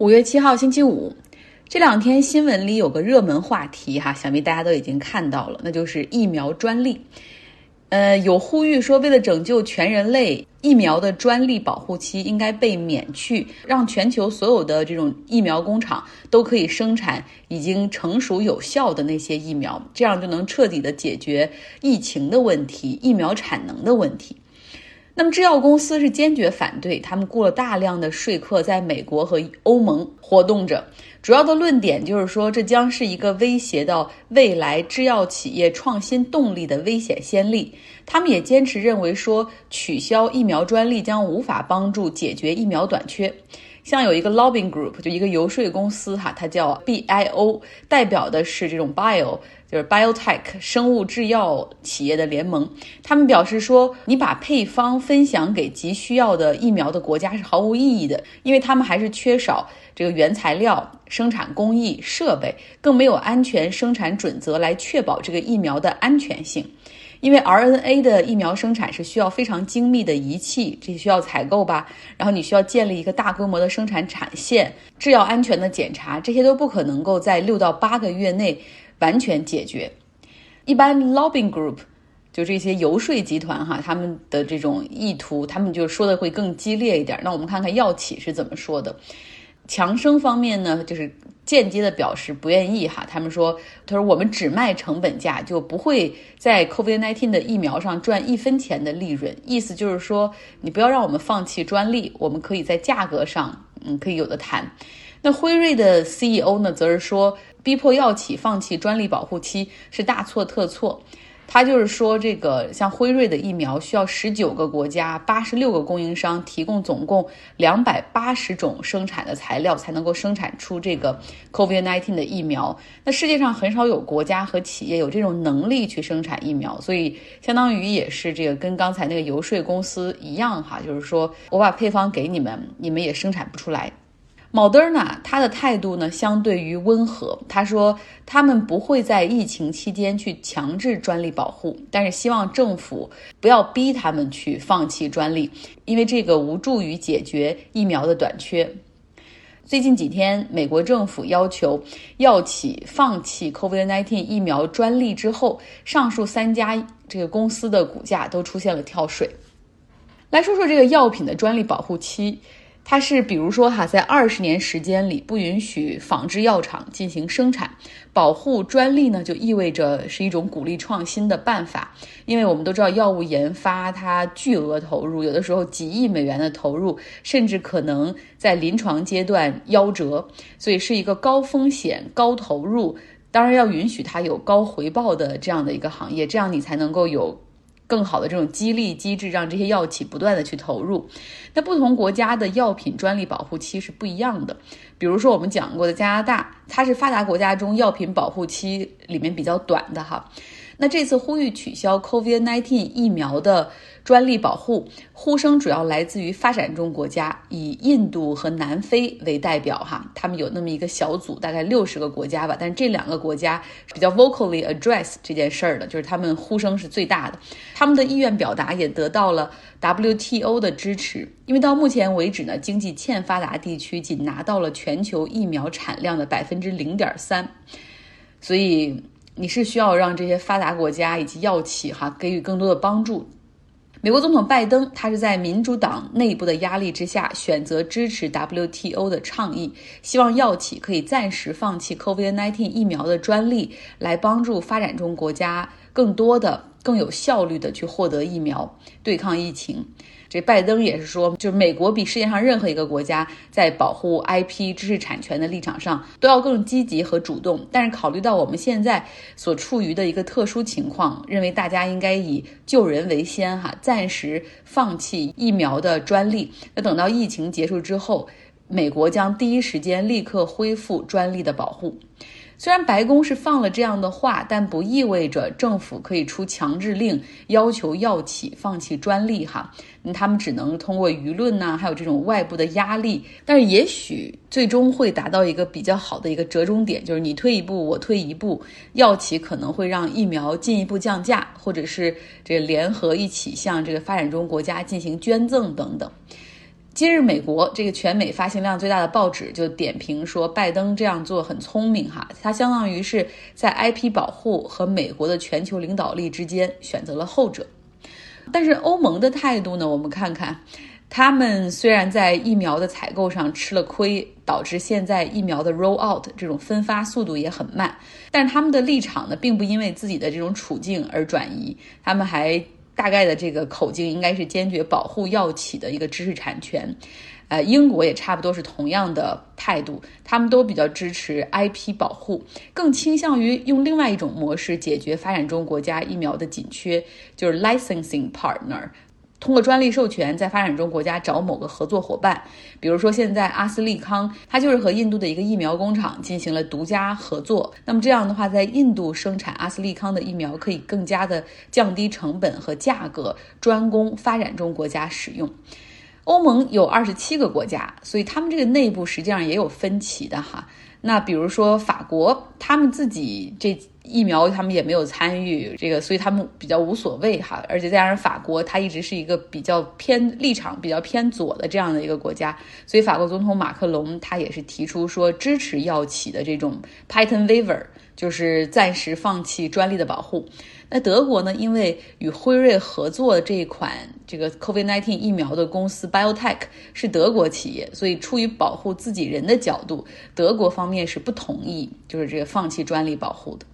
五月七号星期五，这两天新闻里有个热门话题哈，想必大家都已经看到了，那就是疫苗专利。呃，有呼吁说，为了拯救全人类，疫苗的专利保护期应该被免去，让全球所有的这种疫苗工厂都可以生产已经成熟有效的那些疫苗，这样就能彻底的解决疫情的问题、疫苗产能的问题。那么制药公司是坚决反对，他们雇了大量的说客在美国和欧盟活动着。主要的论点就是说，这将是一个威胁到未来制药企业创新动力的危险先例。他们也坚持认为说，取消疫苗专利将无法帮助解决疫苗短缺。像有一个 lobbying group，就一个游说公司哈，它叫 BIO，代表的是这种 bio。就是 biotech 生物制药企业的联盟，他们表示说，你把配方分享给急需要的疫苗的国家是毫无意义的，因为他们还是缺少这个原材料、生产工艺、设备，更没有安全生产准则来确保这个疫苗的安全性。因为 RNA 的疫苗生产是需要非常精密的仪器，这需要采购吧，然后你需要建立一个大规模的生产产线，制药安全的检查，这些都不可能够在六到八个月内。完全解决。一般 lobbying group 就这些游说集团哈，他们的这种意图，他们就说的会更激烈一点。那我们看看药企是怎么说的。强生方面呢，就是间接的表示不愿意哈。他们说，他说我们只卖成本价，就不会在 COVID-19 的疫苗上赚一分钱的利润。意思就是说，你不要让我们放弃专利，我们可以在价格上，嗯，可以有的谈。那辉瑞的 CEO 呢，则是说。逼迫药企放弃专利保护期是大错特错。他就是说，这个像辉瑞的疫苗需要十九个国家、八十六个供应商提供总共两百八十种生产的材料，才能够生产出这个 COVID-19 的疫苗。那世界上很少有国家和企业有这种能力去生产疫苗，所以相当于也是这个跟刚才那个游说公司一样哈，就是说我把配方给你们，你们也生产不出来。M o d e r n a 他的态度呢，相对于温和。他说，他们不会在疫情期间去强制专利保护，但是希望政府不要逼他们去放弃专利，因为这个无助于解决疫苗的短缺。最近几天，美国政府要求药企放弃 COVID-19 疫苗专利之后，上述三家这个公司的股价都出现了跳水。来说说这个药品的专利保护期。它是比如说哈，在二十年时间里不允许仿制药厂进行生产，保护专利呢，就意味着是一种鼓励创新的办法。因为我们都知道，药物研发它巨额投入，有的时候几亿美元的投入，甚至可能在临床阶段夭折，所以是一个高风险、高投入，当然要允许它有高回报的这样的一个行业，这样你才能够有。更好的这种激励机制，让这些药企不断的去投入。那不同国家的药品专利保护期是不一样的。比如说我们讲过的加拿大，它是发达国家中药品保护期里面比较短的哈。那这次呼吁取消 COVID-19 疫苗的专利保护，呼声主要来自于发展中国家，以印度和南非为代表哈，他们有那么一个小组，大概六十个国家吧。但是这两个国家比较 vocally address 这件事儿的，就是他们呼声是最大的，他们的意愿表达也得到了 WTO 的支持。因为到目前为止呢，经济欠发达地区仅拿到了全球疫苗产量的百分之零点三，所以。你是需要让这些发达国家以及药企哈给予更多的帮助。美国总统拜登他是在民主党内部的压力之下选择支持 WTO 的倡议，希望药企可以暂时放弃 COVID-19 疫苗的专利，来帮助发展中国家更多的、更有效率的去获得疫苗，对抗疫情。这拜登也是说，就是美国比世界上任何一个国家在保护 IP 知识产权的立场上都要更积极和主动。但是考虑到我们现在所处于的一个特殊情况，认为大家应该以救人为先，哈，暂时放弃疫苗的专利。那等到疫情结束之后，美国将第一时间立刻恢复专利的保护。虽然白宫是放了这样的话，但不意味着政府可以出强制令要求药企放弃专利哈。他们只能通过舆论呐，还有这种外部的压力。但是也许最终会达到一个比较好的一个折中点，就是你退一步，我退一步，药企可能会让疫苗进一步降价，或者是这联合一起向这个发展中国家进行捐赠等等。今日美国这个全美发行量最大的报纸就点评说，拜登这样做很聪明哈，他相当于是在 IP 保护和美国的全球领导力之间选择了后者。但是欧盟的态度呢？我们看看，他们虽然在疫苗的采购上吃了亏，导致现在疫苗的 roll out 这种分发速度也很慢，但他们的立场呢，并不因为自己的这种处境而转移，他们还。大概的这个口径应该是坚决保护药企的一个知识产权，呃，英国也差不多是同样的态度，他们都比较支持 IP 保护，更倾向于用另外一种模式解决发展中国家疫苗的紧缺，就是 licensing partner。通过专利授权，在发展中国家找某个合作伙伴，比如说现在阿斯利康，它就是和印度的一个疫苗工厂进行了独家合作。那么这样的话，在印度生产阿斯利康的疫苗，可以更加的降低成本和价格，专供发展中国家使用。欧盟有二十七个国家，所以他们这个内部实际上也有分歧的哈。那比如说法国，他们自己这。疫苗他们也没有参与这个，所以他们比较无所谓哈。而且再加上法国，它一直是一个比较偏立场比较偏左的这样的一个国家，所以法国总统马克龙他也是提出说支持药企的这种 patent waiver，就是暂时放弃专利的保护。那德国呢，因为与辉瑞合作的这一款这个 COVID-19 疫苗的公司 BioTech 是德国企业，所以出于保护自己人的角度，德国方面是不同意就是这个放弃专利保护的。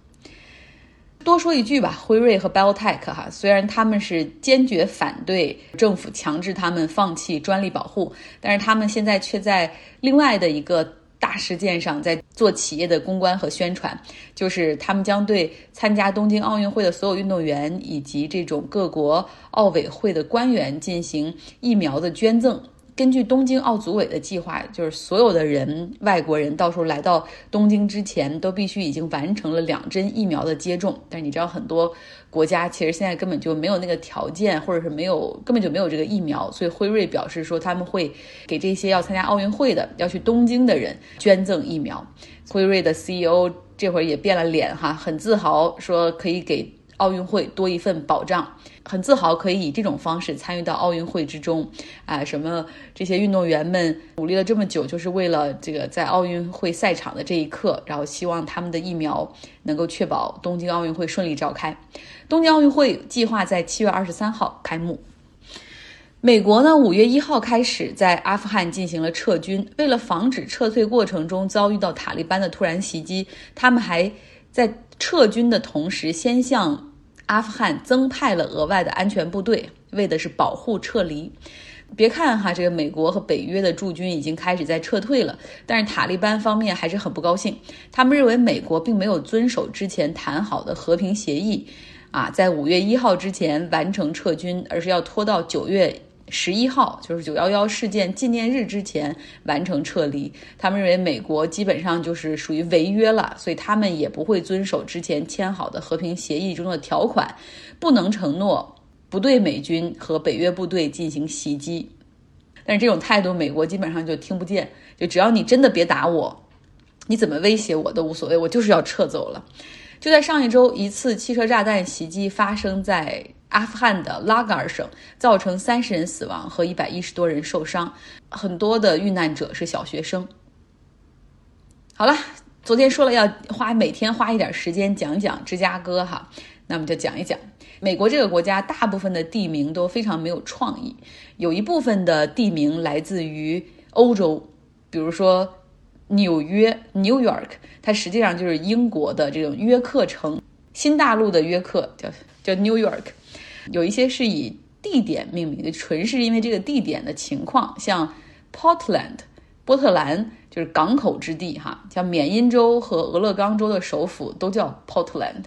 多说一句吧，辉瑞和 BioTech 哈，虽然他们是坚决反对政府强制他们放弃专利保护，但是他们现在却在另外的一个大事件上在做企业的公关和宣传，就是他们将对参加东京奥运会的所有运动员以及这种各国奥委会的官员进行疫苗的捐赠。根据东京奥组委的计划，就是所有的人，外国人到时候来到东京之前，都必须已经完成了两针疫苗的接种。但是你知道，很多国家其实现在根本就没有那个条件，或者是没有根本就没有这个疫苗。所以辉瑞表示说，他们会给这些要参加奥运会的、要去东京的人捐赠疫苗。辉瑞的 CEO 这会儿也变了脸哈，很自豪说可以给。奥运会多一份保障，很自豪可以以这种方式参与到奥运会之中，啊，什么这些运动员们努力了这么久，就是为了这个在奥运会赛场的这一刻，然后希望他们的疫苗能够确保东京奥运会顺利召开。东京奥运会计划在七月二十三号开幕。美国呢，五月一号开始在阿富汗进行了撤军，为了防止撤退过程中遭遇到塔利班的突然袭击，他们还在撤军的同时先向。阿富汗增派了额外的安全部队，为的是保护撤离。别看哈，这个美国和北约的驻军已经开始在撤退了，但是塔利班方面还是很不高兴。他们认为美国并没有遵守之前谈好的和平协议，啊，在五月一号之前完成撤军，而是要拖到九月。十一号就是九幺幺事件纪念日之前完成撤离，他们认为美国基本上就是属于违约了，所以他们也不会遵守之前签好的和平协议中的条款，不能承诺不对美军和北约部队进行袭击。但是这种态度，美国基本上就听不见，就只要你真的别打我，你怎么威胁我都无所谓，我就是要撤走了。就在上一周，一次汽车炸弹袭击发生在。阿富汗的拉格尔省造成三十人死亡和一百一十多人受伤，很多的遇难者是小学生。好了，昨天说了要花每天花一点时间讲讲芝加哥哈，那么就讲一讲美国这个国家大部分的地名都非常没有创意，有一部分的地名来自于欧洲，比如说纽约 （New York），它实际上就是英国的这种约克城，新大陆的约克叫叫 New York。有一些是以地点命名的，纯是因为这个地点的情况，像 Portland，波特兰就是港口之地哈，像缅因州和俄勒冈州的首府都叫 Portland，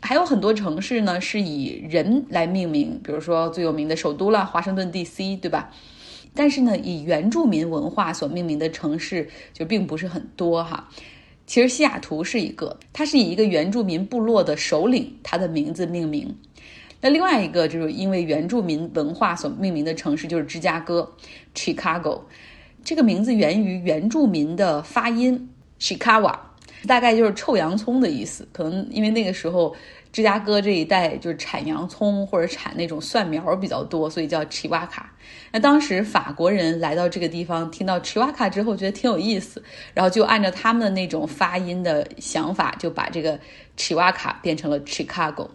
还有很多城市呢是以人来命名，比如说最有名的首都啦，华盛顿 D.C. 对吧？但是呢，以原住民文化所命名的城市就并不是很多哈。其实西雅图是一个，它是以一个原住民部落的首领他的名字命名。那另外一个就是因为原住民文化所命名的城市就是芝加哥，Chicago，这个名字源于原住民的发音 Chicago，大概就是臭洋葱的意思。可能因为那个时候芝加哥这一带就是产洋葱或者产那种蒜苗比较多，所以叫 Chewacca。那当时法国人来到这个地方，听到 Chewacca 之后，觉得挺有意思，然后就按照他们的那种发音的想法，就把这个 Chewacca 变成了 Chicago。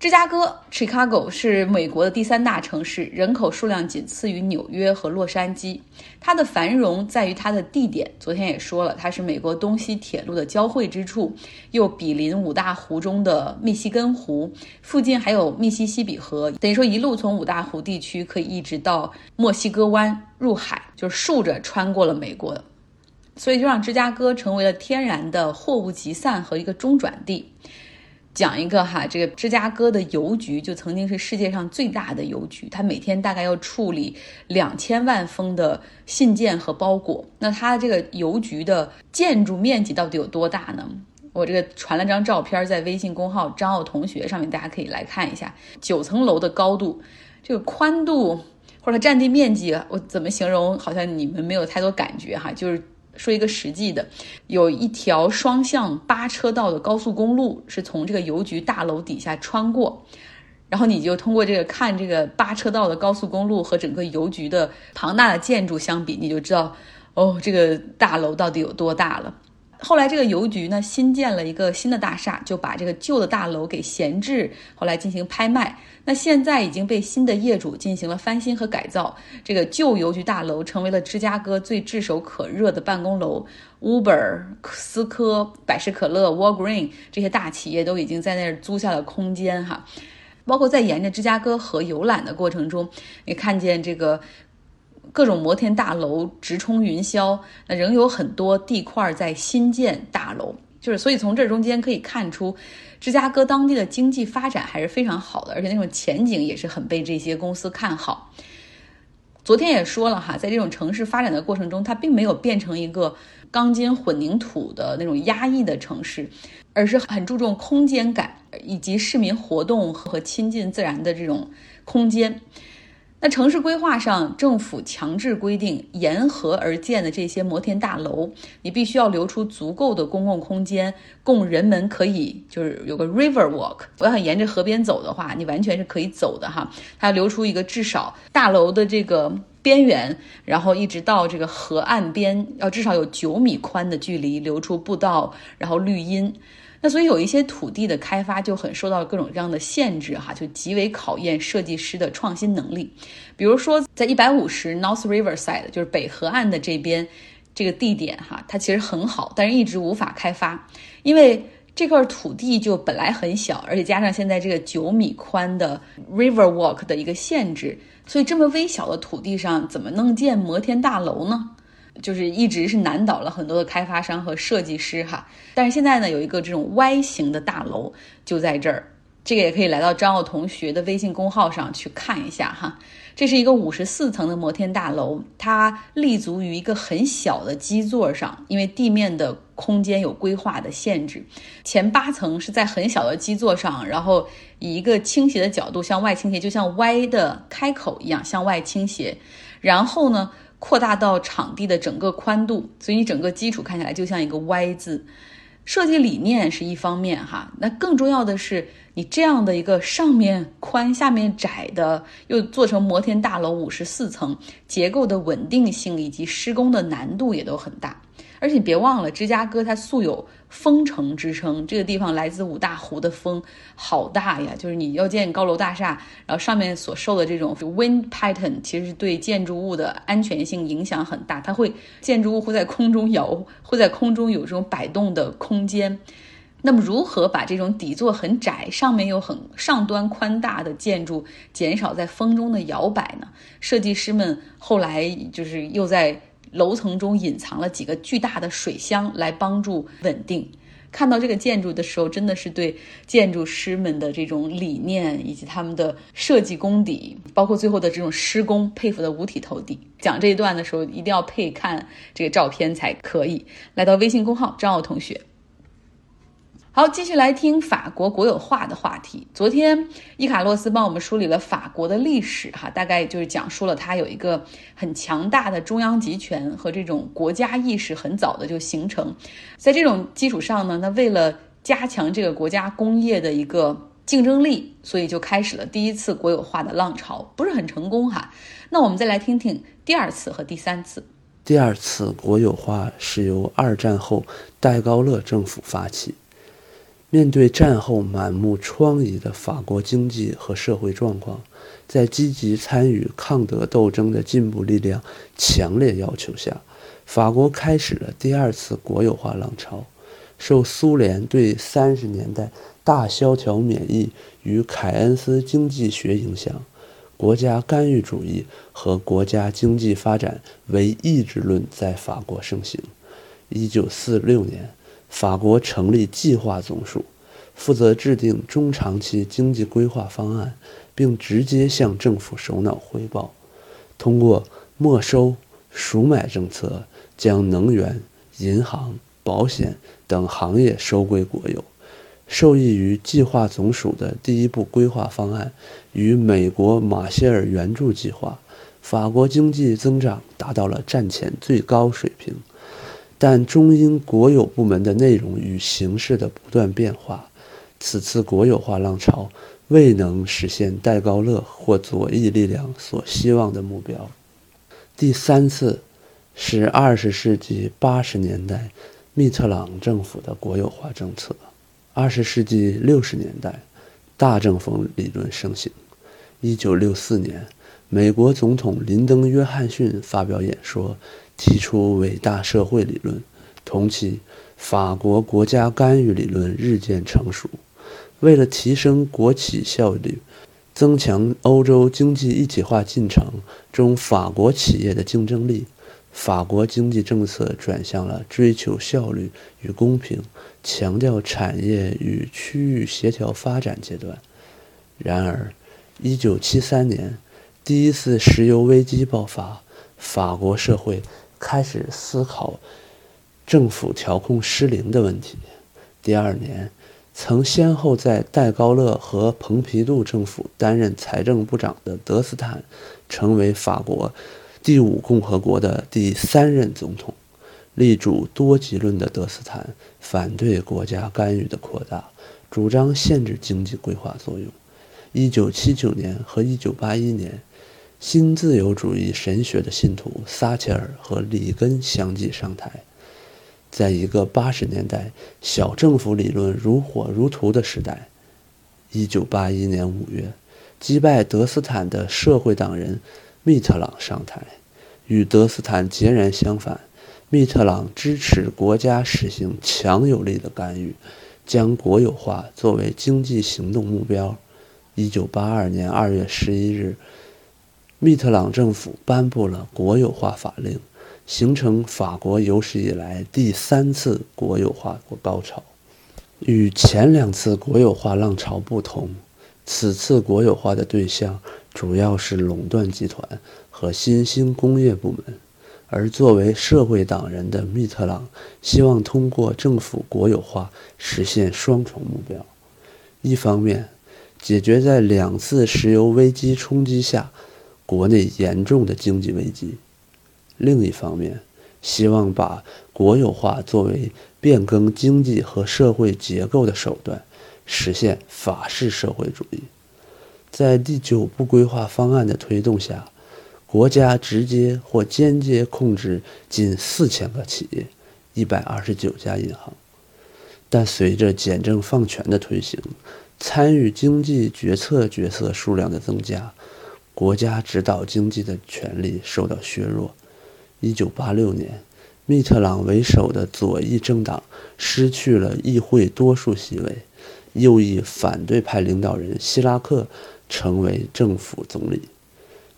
芝加哥 （Chicago） 是美国的第三大城市，人口数量仅次于纽约和洛杉矶。它的繁荣在于它的地点。昨天也说了，它是美国东西铁路的交汇之处，又比邻五大湖中的密西根湖，附近还有密西西比河，等于说一路从五大湖地区可以一直到墨西哥湾入海，就是竖着穿过了美国，所以就让芝加哥成为了天然的货物集散和一个中转地。讲一个哈，这个芝加哥的邮局就曾经是世界上最大的邮局，它每天大概要处理两千万封的信件和包裹。那它这个邮局的建筑面积到底有多大呢？我这个传了张照片在微信公号张奥同学上面，大家可以来看一下。九层楼的高度，这个宽度或者占地面积，我怎么形容？好像你们没有太多感觉哈，就是。说一个实际的，有一条双向八车道的高速公路是从这个邮局大楼底下穿过，然后你就通过这个看这个八车道的高速公路和整个邮局的庞大的建筑相比，你就知道哦，这个大楼到底有多大了。后来这个邮局呢新建了一个新的大厦，就把这个旧的大楼给闲置，后来进行拍卖。那现在已经被新的业主进行了翻新和改造，这个旧邮局大楼成为了芝加哥最炙手可热的办公楼。Uber、思科、百事可乐、Walgreen 这些大企业都已经在那儿租下了空间哈。包括在沿着芝加哥河游览的过程中，也看见这个。各种摩天大楼直冲云霄，那仍有很多地块在新建大楼，就是所以从这中间可以看出，芝加哥当地的经济发展还是非常好的，而且那种前景也是很被这些公司看好。昨天也说了哈，在这种城市发展的过程中，它并没有变成一个钢筋混凝土的那种压抑的城市，而是很注重空间感以及市民活动和亲近自然的这种空间。那城市规划上，政府强制规定沿河而建的这些摩天大楼，你必须要留出足够的公共空间，供人们可以就是有个 river walk。我要想沿着河边走的话，你完全是可以走的哈。它要留出一个至少大楼的这个边缘，然后一直到这个河岸边，要至少有九米宽的距离，留出步道，然后绿荫。那所以有一些土地的开发就很受到各种各样的限制哈，就极为考验设计师的创新能力。比如说，在一百五十 North Riverside，就是北河岸的这边这个地点哈，它其实很好，但是一直无法开发，因为这块土地就本来很小，而且加上现在这个九米宽的 River Walk 的一个限制，所以这么微小的土地上怎么能建摩天大楼呢？就是一直是难倒了很多的开发商和设计师哈，但是现在呢，有一个这种 Y 型的大楼就在这儿，这个也可以来到张奥同学的微信公号上去看一下哈。这是一个五十四层的摩天大楼，它立足于一个很小的基座上，因为地面的空间有规划的限制。前八层是在很小的基座上，然后以一个倾斜的角度向外倾斜，就像 Y 的开口一样向外倾斜，然后呢。扩大到场地的整个宽度，所以你整个基础看起来就像一个 Y 字。设计理念是一方面哈，那更重要的是你这样的一个上面宽下面窄的，又做成摩天大楼五十四层，结构的稳定性以及施工的难度也都很大。而且你别忘了，芝加哥它素有风城之称，这个地方来自五大湖的风好大呀！就是你要建高楼大厦，然后上面所受的这种 wind pattern，其实对建筑物的安全性影响很大。它会建筑物会在空中摇，会在空中有这种摆动的空间。那么如何把这种底座很窄、上面又很上端宽大的建筑减少在风中的摇摆呢？设计师们后来就是又在。楼层中隐藏了几个巨大的水箱来帮助稳定。看到这个建筑的时候，真的是对建筑师们的这种理念以及他们的设计功底，包括最后的这种施工，佩服的五体投地。讲这一段的时候，一定要配看这个照片才可以。来到微信公号张奥同学。好，继续来听法国国有化的话题。昨天伊卡洛斯帮我们梳理了法国的历史，哈，大概就是讲述了它有一个很强大的中央集权和这种国家意识很早的就形成。在这种基础上呢，那为了加强这个国家工业的一个竞争力，所以就开始了第一次国有化的浪潮，不是很成功哈。那我们再来听听第二次和第三次。第二次国有化是由二战后戴高乐政府发起。面对战后满目疮痍的法国经济和社会状况，在积极参与抗德斗争的进步力量强烈要求下，法国开始了第二次国有化浪潮。受苏联对三十年代大萧条免疫与凯恩斯经济学影响，国家干预主义和国家经济发展为意志论在法国盛行。一九四六年。法国成立计划总署，负责制定中长期经济规划方案，并直接向政府首脑汇报。通过没收、赎买政策，将能源、银行、保险等行业收归国有。受益于计划总署的第一步规划方案与美国马歇尔援助计划，法国经济增长达到了战前最高水平。但终因国有部门的内容与形式的不断变化，此次国有化浪潮未能实现戴高乐或左翼力量所希望的目标。第三次是二十世纪八十年代密特朗政府的国有化政策。二十世纪六十年代，大政府理论盛行。一九六四年，美国总统林登·约翰逊发表演说。提出伟大社会理论，同期，法国国家干预理论日渐成熟。为了提升国企效率，增强欧洲经济一体化进程中法国企业的竞争力，法国经济政策转向了追求效率与公平、强调产业与区域协调发展阶段。然而，1973年，第一次石油危机爆发，法国社会。开始思考政府调控失灵的问题。第二年，曾先后在戴高乐和蓬皮杜政府担任财政部长的德斯坦，成为法国第五共和国的第三任总统。力主多极论的德斯坦反对国家干预的扩大，主张限制经济规划作用。一九七九年和一九八一年。新自由主义神学的信徒撒切尔和里根相继上台，在一个八十年代小政府理论如火如荼的时代，一九八一年五月，击败德斯坦的社会党人密特朗上台。与德斯坦截然相反，密特朗支持国家实行强有力的干预，将国有化作为经济行动目标。一九八二年二月十一日。密特朗政府颁布了国有化法令，形成法国有史以来第三次国有化高潮。与前两次国有化浪潮不同，此次国有化的对象主要是垄断集团和新兴工业部门。而作为社会党人的密特朗，希望通过政府国有化实现双重目标：一方面，解决在两次石油危机冲击下。国内严重的经济危机，另一方面，希望把国有化作为变更经济和社会结构的手段，实现法式社会主义。在第九步规划方案的推动下，国家直接或间接控制近四千个企业，一百二十九家银行。但随着简政放权的推行，参与经济决策角色数量的增加。国家指导经济的权力受到削弱。一九八六年，密特朗为首的左翼政党失去了议会多数席位，右翼反对派领导人希拉克成为政府总理。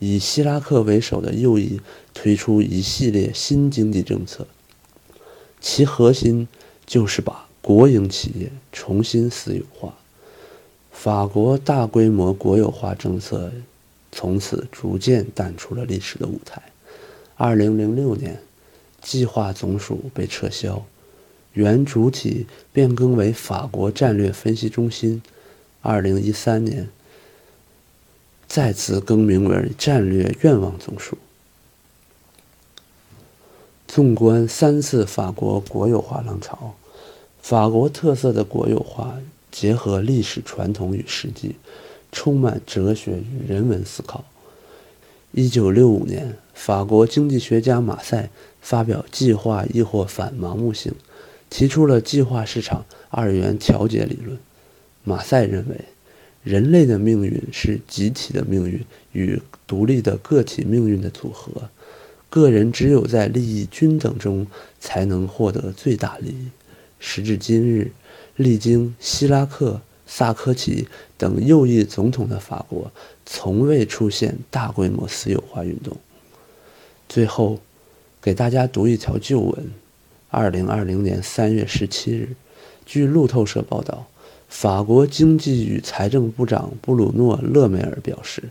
以希拉克为首的右翼推出一系列新经济政策，其核心就是把国营企业重新私有化。法国大规模国有化政策。从此逐渐淡出了历史的舞台。二零零六年，计划总署被撤销，原主体变更为法国战略分析中心。二零一三年再次更名为战略愿望总署。纵观三次法国国有化浪潮，法国特色的国有化结合历史传统与实际，充满哲学与人文思考。一九六五年，法国经济学家马赛发表《计划亦或反盲目性》，提出了计划市场二元调节理论。马赛认为，人类的命运是集体的命运与独立的个体命运的组合。个人只有在利益均等中，才能获得最大利益。时至今日，历经希拉克、萨科齐等右翼总统的法国，从未出现大规模私有化运动。最后，给大家读一条旧文：二零二零年三月十七日，据路透社报道。法国经济与财政部长布鲁诺·勒梅尔表示，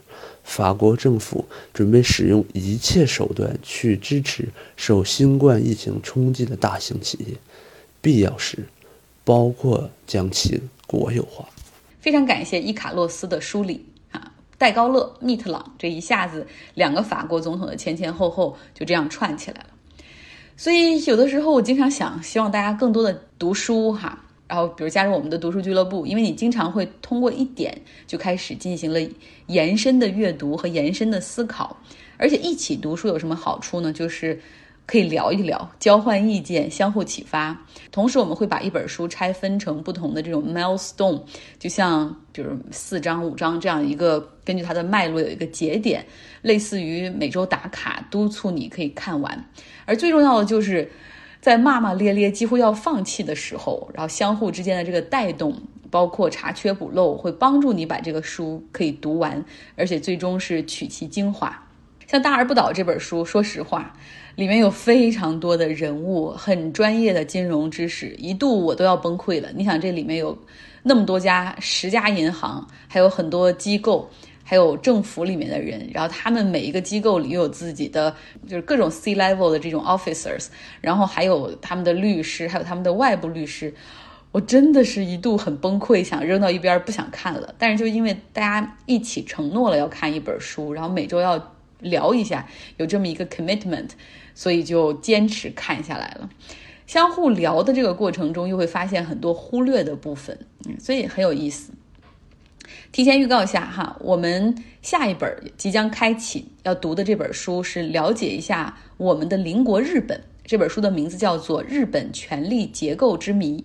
法国政府准备使用一切手段去支持受新冠疫情冲击的大型企业，必要时，包括将其国有化。非常感谢伊卡洛斯的梳理啊，戴高乐、密特朗这一下子两个法国总统的前前后后就这样串起来了。所以有的时候我经常想，希望大家更多的读书哈。然后，比如加入我们的读书俱乐部，因为你经常会通过一点就开始进行了延伸的阅读和延伸的思考，而且一起读书有什么好处呢？就是可以聊一聊，交换意见，相互启发。同时，我们会把一本书拆分成不同的这种 milestone，就像比如四章、五章这样一个，根据它的脉络有一个节点，类似于每周打卡，督促你可以看完。而最重要的就是。在骂骂咧咧、几乎要放弃的时候，然后相互之间的这个带动，包括查缺补漏，会帮助你把这个书可以读完，而且最终是取其精华。像《大而不倒》这本书，说实话，里面有非常多的人物，很专业的金融知识，一度我都要崩溃了。你想，这里面有那么多家、十家银行，还有很多机构。还有政府里面的人，然后他们每一个机构里又有自己的，就是各种 C level 的这种 officers，然后还有他们的律师，还有他们的外部律师，我真的是一度很崩溃，想扔到一边不想看了。但是就因为大家一起承诺了要看一本书，然后每周要聊一下，有这么一个 commitment，所以就坚持看下来了。相互聊的这个过程中，又会发现很多忽略的部分，嗯，所以很有意思。提前预告一下哈，我们下一本即将开启要读的这本书是了解一下我们的邻国日本。这本书的名字叫做《日本权力结构之谜》。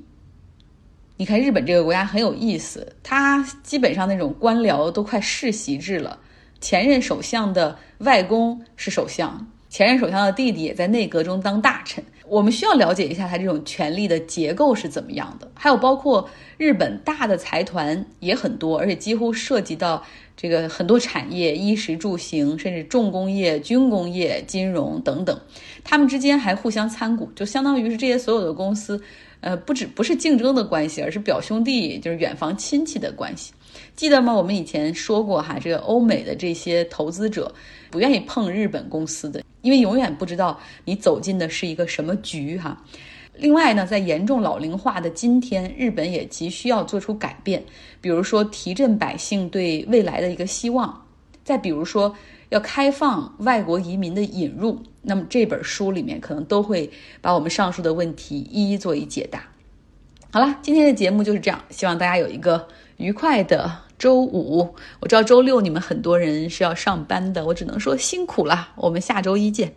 你看日本这个国家很有意思，它基本上那种官僚都快世袭制了，前任首相的外公是首相。前任首相的弟弟也在内阁中当大臣。我们需要了解一下他这种权力的结构是怎么样的。还有包括日本大的财团也很多，而且几乎涉及到这个很多产业，衣食住行，甚至重工业、军工业、金融等等。他们之间还互相参股，就相当于是这些所有的公司，呃，不止不是竞争的关系，而是表兄弟，就是远房亲戚的关系。记得吗？我们以前说过哈，这个欧美的这些投资者不愿意碰日本公司的，因为永远不知道你走进的是一个什么局哈。另外呢，在严重老龄化的今天，日本也急需要做出改变，比如说提振百姓对未来的一个希望，再比如说要开放外国移民的引入。那么这本书里面可能都会把我们上述的问题一一做一解答。好了，今天的节目就是这样，希望大家有一个愉快的。周五，我知道周六你们很多人是要上班的，我只能说辛苦了。我们下周一见。